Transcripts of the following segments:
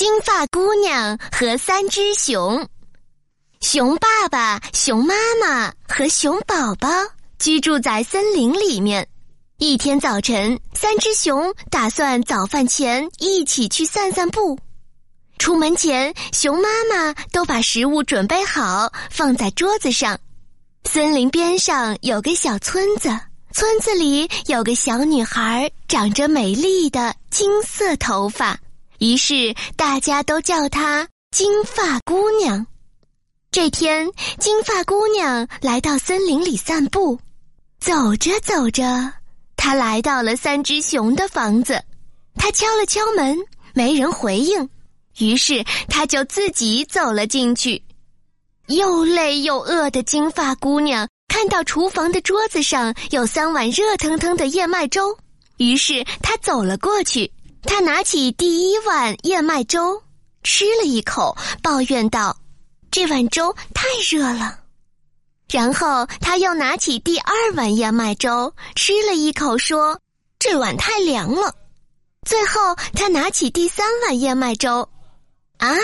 金发姑娘和三只熊，熊爸爸、熊妈妈和熊宝宝居住在森林里面。一天早晨，三只熊打算早饭前一起去散散步。出门前，熊妈妈都把食物准备好，放在桌子上。森林边上有个小村子，村子里有个小女孩，长着美丽的金色头发。于是大家都叫她金发姑娘。这天，金发姑娘来到森林里散步，走着走着，她来到了三只熊的房子。她敲了敲门，没人回应，于是她就自己走了进去。又累又饿的金发姑娘看到厨房的桌子上有三碗热腾腾的燕麦粥，于是她走了过去。他拿起第一碗燕麦粥，吃了一口，抱怨道：“这碗粥太热了。”然后他又拿起第二碗燕麦粥，吃了一口，说：“这碗太凉了。”最后他拿起第三碗燕麦粥，“啊，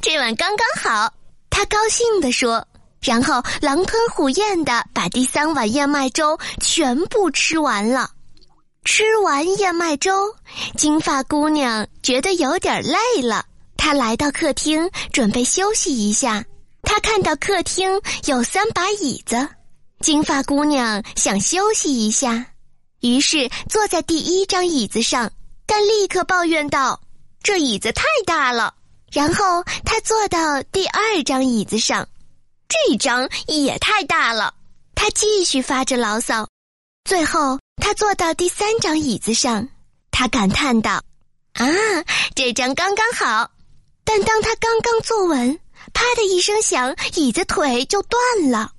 这碗刚刚好。”他高兴地说，然后狼吞虎咽的把第三碗燕麦粥全部吃完了。吃完燕麦粥，金发姑娘觉得有点累了。她来到客厅，准备休息一下。她看到客厅有三把椅子，金发姑娘想休息一下，于是坐在第一张椅子上，但立刻抱怨道：“这椅子太大了。”然后她坐到第二张椅子上，这张也太大了。她继续发着牢骚，最后。他坐到第三张椅子上，他感叹道：“啊，这张刚刚好。”但当他刚刚坐稳，啪的一声响，椅子腿就断了。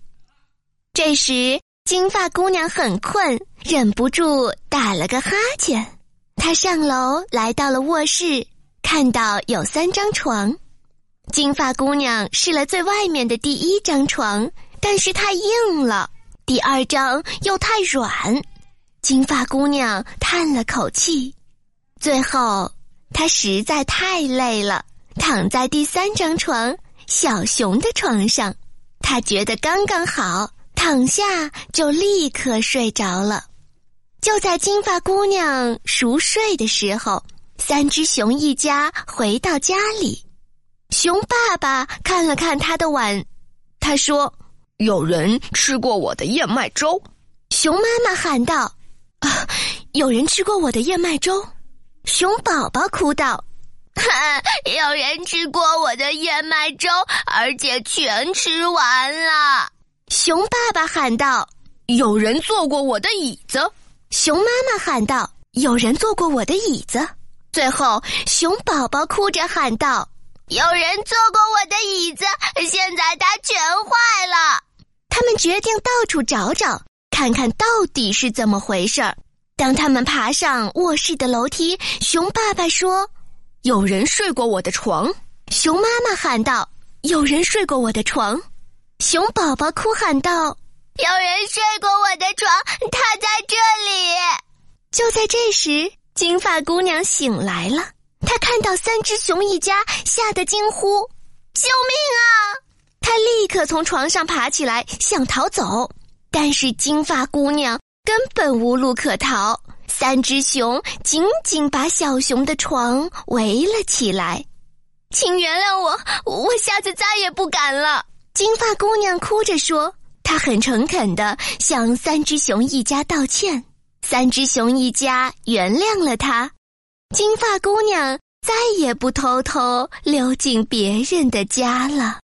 这时，金发姑娘很困，忍不住打了个哈欠。她上楼来到了卧室，看到有三张床。金发姑娘试了最外面的第一张床，但是太硬了；第二张又太软。金发姑娘叹了口气，最后她实在太累了，躺在第三张床小熊的床上。她觉得刚刚好，躺下就立刻睡着了。就在金发姑娘熟睡的时候，三只熊一家回到家里。熊爸爸看了看他的碗，他说：“有人吃过我的燕麦粥。”熊妈妈喊道。有人吃过我的燕麦粥，熊宝宝哭道：“哈，有人吃过我的燕麦粥，而且全吃完了。”熊爸爸喊道：“有人坐过我的椅子。”熊妈妈喊道：“有人坐过我的椅子。”最后，熊宝宝哭着喊道：“有人坐过我的椅子，现在它全坏了。”他们决定到处找找。看看到底是怎么回事儿。当他们爬上卧室的楼梯，熊爸爸说：“有人睡过我的床。”熊妈妈喊道：“有人睡过我的床。”熊宝宝哭喊道：“有人睡过我的床，他在这里。”就在这时，金发姑娘醒来了，她看到三只熊一家，吓得惊呼：“救命啊！”她立刻从床上爬起来，想逃走。但是金发姑娘根本无路可逃，三只熊紧紧把小熊的床围了起来。请原谅我，我下次再也不敢了。金发姑娘哭着说：“她很诚恳的向三只熊一家道歉，三只熊一家原谅了她。金发姑娘再也不偷偷溜进别人的家了。”